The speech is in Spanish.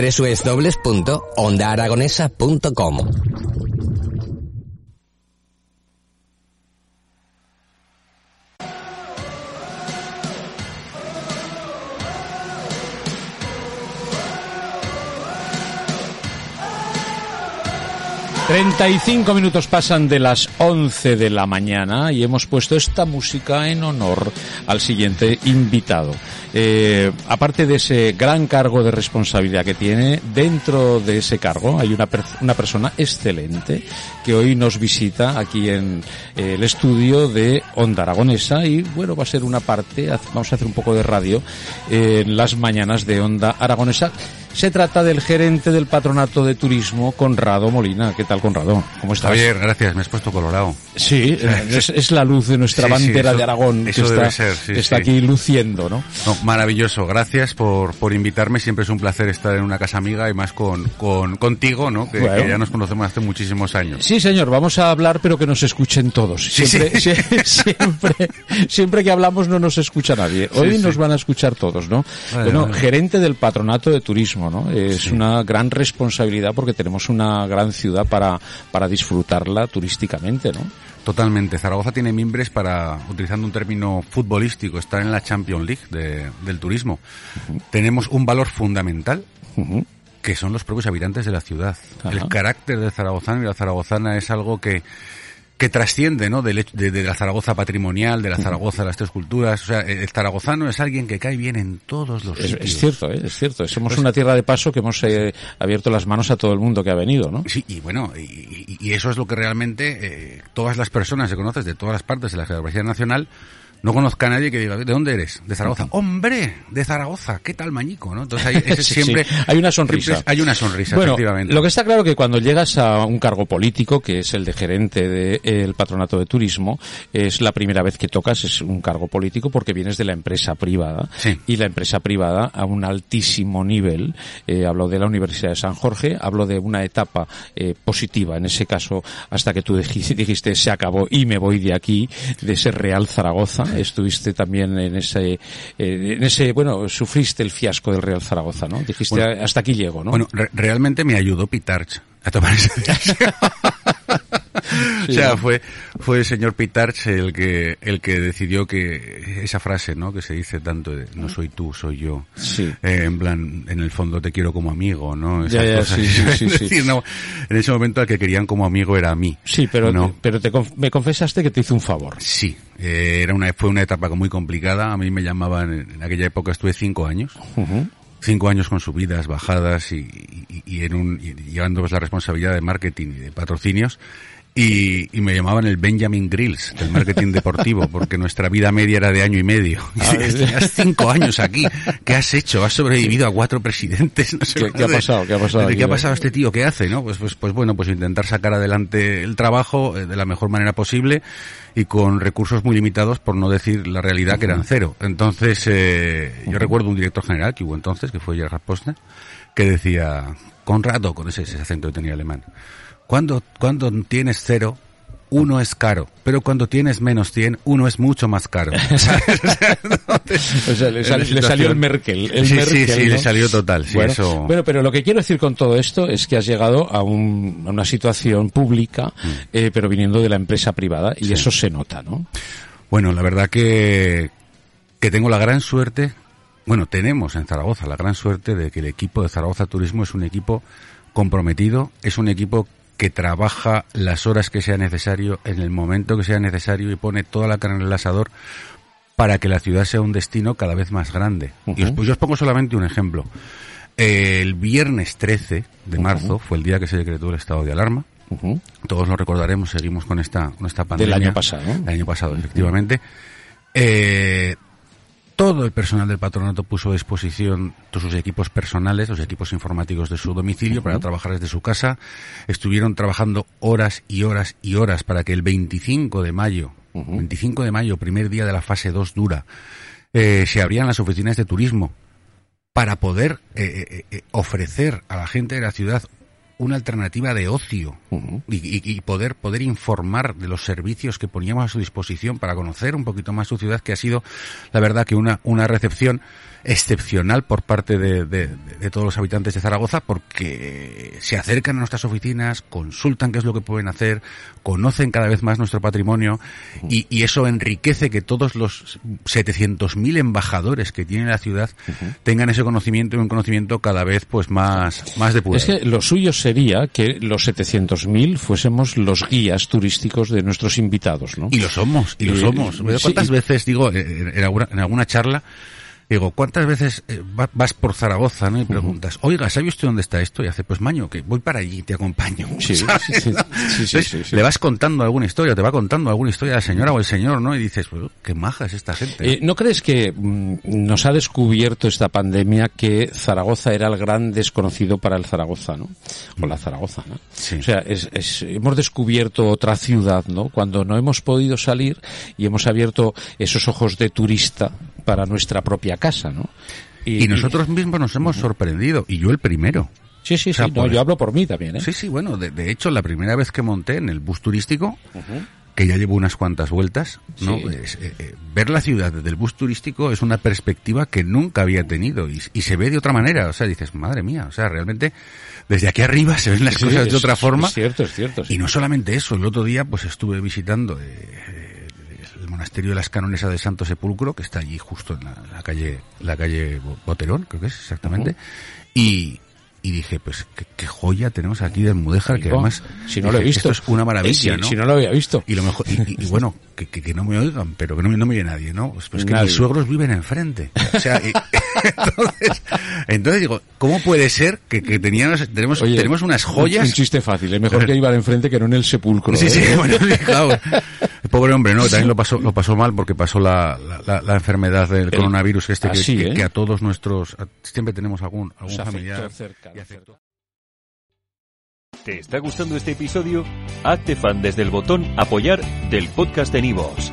www.ondaaragonesa.com 35 minutos pasan de las 11 de la mañana y hemos puesto esta música en honor al siguiente invitado. Eh, aparte de ese gran cargo de responsabilidad que tiene, dentro de ese cargo hay una, una persona excelente que hoy nos visita aquí en eh, el estudio de Onda Aragonesa y bueno, va a ser una parte, vamos a hacer un poco de radio en las mañanas de Onda Aragonesa se trata del gerente del patronato de turismo, Conrado Molina. ¿Qué tal, Conrado? ¿Cómo estás? Javier, gracias. Me has puesto colorado. Sí, es, la luz de nuestra bandera de Aragón que está, está aquí luciendo, ¿no? Maravilloso. Gracias por, por invitarme. Siempre es un placer estar en una casa amiga y más con, con contigo, ¿no? Que, ya nos conocemos hace muchísimos años. Sí, señor. Vamos a hablar, pero que nos escuchen todos. Siempre, siempre, siempre que hablamos no nos escucha nadie. Hoy nos van a escuchar todos, ¿no? bueno, gerente del patronato de turismo es una gran responsabilidad porque tenemos una gran ciudad para, para disfrutarla turísticamente, ¿no? Totalmente. Zaragoza tiene mimbres para, utilizando un término futbolístico, estar en la Champions League del turismo. Tenemos un valor fundamental. que son los propios habitantes de la ciudad. El carácter del zaragozano y la zaragozana es algo que, que trasciende, ¿no? De, de, la Zaragoza patrimonial, de la Zaragoza de las tres culturas. O sea, el zaragozano es alguien que cae bien en todos los es, sitios. Es cierto, ¿eh? es cierto. Somos una tierra de paso que hemos eh, abierto las manos a todo el mundo que ha venido, ¿no? Sí, y bueno, y, eso es lo que realmente eh, todas las personas que conoces de todas las partes de la Geografía Nacional no conozca a nadie que diga, ¿de dónde eres? De Zaragoza. ¡Hombre! De Zaragoza. ¿Qué tal mañico? ¿no? Entonces hay, siempre... hay una sonrisa. Hay una sonrisa, bueno, efectivamente. Lo que está claro que cuando llegas a un cargo político, que es el de gerente del patronato de turismo, es la primera vez que tocas, es un cargo político porque vienes de la empresa privada. Y la empresa privada a un altísimo nivel. Eh, hablo de la Universidad de San Jorge, hablo de una etapa eh, positiva, en ese caso, hasta que tú dijiste, dijiste se acabó y me voy de aquí, de ese Real Zaragoza estuviste también en ese, en ese, bueno, sufriste el fiasco del Real Zaragoza, ¿no? Dijiste, hasta aquí llego, ¿no? Bueno, realmente me ayudó Pitarch a tomar esa decisión. O sea, fue, fue el señor Pitarch el que, el que decidió que esa frase, ¿no? Que se dice tanto de, no soy tú, soy yo. Sí. Eh, en plan, en el fondo te quiero como amigo, ¿no? ya, ya, sí, sí, sí, no, en ese momento al que querían como amigo era a mí. Sí, pero, ¿no? pero te, me confesaste que te hizo un favor. Sí. Eh, era una, fue una etapa muy complicada. A mí me llamaban, en aquella época estuve cinco años cinco años con subidas, bajadas y, y, en un, llevando pues, la responsabilidad de marketing y de patrocinios. Y, y, me llamaban el Benjamin Grills del marketing deportivo, porque nuestra vida media era de año y medio. Ah, Has cinco años aquí. ¿Qué has hecho? ¿Has sobrevivido a cuatro presidentes? No sé ¿Qué, ha pasado? ¿Qué ha pasado? ¿Qué ha pasado este tío? ¿Qué hace? ¿no? Pues, pues, pues bueno, pues intentar sacar adelante el trabajo eh, de la mejor manera posible y con recursos muy limitados, por no decir la realidad que eran cero. Entonces, eh, yo recuerdo un director general que hubo entonces, que fue Gerhard Postner, que decía, Conrado, con ese, ese acento que tenía alemán, cuando, cuando tienes cero, uno es caro, pero cuando tienes menos 100, uno es mucho más caro. o sea, le, salió el Merkel. El sí, Merkel, sí, sí, le salió total. bueno, eso... bueno, pero lo que quiero decir con todo esto es que has llegado a, un, a una situación pública, mm. eh, pero viniendo de la empresa privada, y eso se nota, ¿no? Bueno, la verdad que, que tengo la gran suerte, bueno, tenemos en Zaragoza la gran suerte de que el equipo de Zaragoza Turismo es un equipo comprometido, es un equipo que trabaja las horas que sea necesario, en el momento que sea necesario y pone toda la carne en el asador para que la ciudad sea un destino cada vez más grande. Y os, pues yo os pongo solamente un ejemplo. El viernes 13 de marzo fue el día que se decretó el estado de alarma. Todos lo recordaremos, seguimos con esta, con esta pandemia. Del año pasado. El año pasado, efectivamente. Eh, todo el personal del patronato puso a disposición todos sus equipos personales, los equipos informáticos de su domicilio para trabajar desde su casa. Estuvieron trabajando horas y horas y horas para que el 25 de mayo, 25 de mayo, primer día de la fase 2 dura, eh, se abrían las oficinas de turismo para poder eh, eh, eh, ofrecer a la gente de la ciudad una alternativa de ocio y, y- y poder poder informar de los servicios que poníamos a su disposición para conocer un poquito más su ciudad que ha sido la verdad que una una recepción excepcional por parte de, de- de todos los habitantes de Zaragoza porque se acercan a nuestras oficinas, consultan qué es lo que pueden hacer, conocen cada vez más nuestro patrimonio y, y eso enriquece que todos los 700.000 embajadores que tiene la ciudad tengan ese conocimiento y un conocimiento cada vez pues más, más depurado. Es que lo suyo sería que los 700.000 fuésemos los guías turísticos de nuestros invitados, ¿no? Y lo somos, y lo Eh, somos. sí, ¿Cuántas veces, digo, en, en alguna, en alguna charla, digo, ¿cuántas veces eh, va- vas por Zaragoza ¿no? y preguntas, oiga, ¿sabe usted dónde está esto? Y hace, pues maño, que voy para allí, te acompaño. Sí, ¿sabes? sí, sí. Le vas contando alguna historia, te va contando alguna historia la señora o el señor, ¿no? Y dices, pues, qué maja es esta gente. Eh, ¿No crees que mm, nos ha descubierto esta pandemia que Zaragoza era el gran desconocido para el Zaragoza, ¿no? O la Zaragoza, ¿no? O sea, es- es- hemos descubierto otra ciudad, ¿no? Cuando no hemos podido salir y hemos abierto esos ojos de turista para nuestra propia casa, ¿no? y nosotros mismos nos hemos sorprendido, y yo el primero. Sí, sí, o sea, sí. No, yo hablo por mí también, ¿eh? Sí, sí, bueno, de, de hecho, la primera vez que monté en el bus turístico, que ya llevo unas cuantas vueltas, ¿no? Sí. Es, eh, eh, ver la ciudad desde el bus turístico es una perspectiva que nunca había tenido y, y se ve de otra manera. O sea, dices, madre mía, o sea, realmente desde aquí arriba se ven las Sí, cosas de es- otra forma. Es cierto, es cierto. Y no solamente eso, el otro día pues estuve visitando eh, eh, monasterio de las canonesas del Santo Sepulcro, que está allí justo en la, la calle, la calle Bo- Boterón, creo que es exactamente, y, y dije, pues qué, qué joya tenemos aquí del Mudéjar, que además si no lo he dije, visto. esto es una maravilla, Eh, si, ¿no? si no lo había visto. Y lo mejor, y, y- y bueno, que, que- que no me oigan, pero que no, me- no me oye nadie, ¿no? Pues, pues que Nadie. mis suegros viven enfrente. O sea, y- entonces, entonces digo, ¿cómo puede ser que, que teníamos, tenemos, Oye, tenemos unas Un joyas chiste fácil, es mejor que iba al enfrente que no en el sepulcro. Sí, ¿eh? sí, bueno, claro. El pobre hombre, ¿no? También lo pasó, lo pasó mal porque pasó la, la, la- la enfermedad del coronavirus este que, así, que, ¿eh? que a todos nuestros, a- siempre tenemos algún, algún afectó familiar. cerca, y afectó. ¿Te está gustando este episodio? Hazte fan desde el botón Apoyar del podcast de Nivos.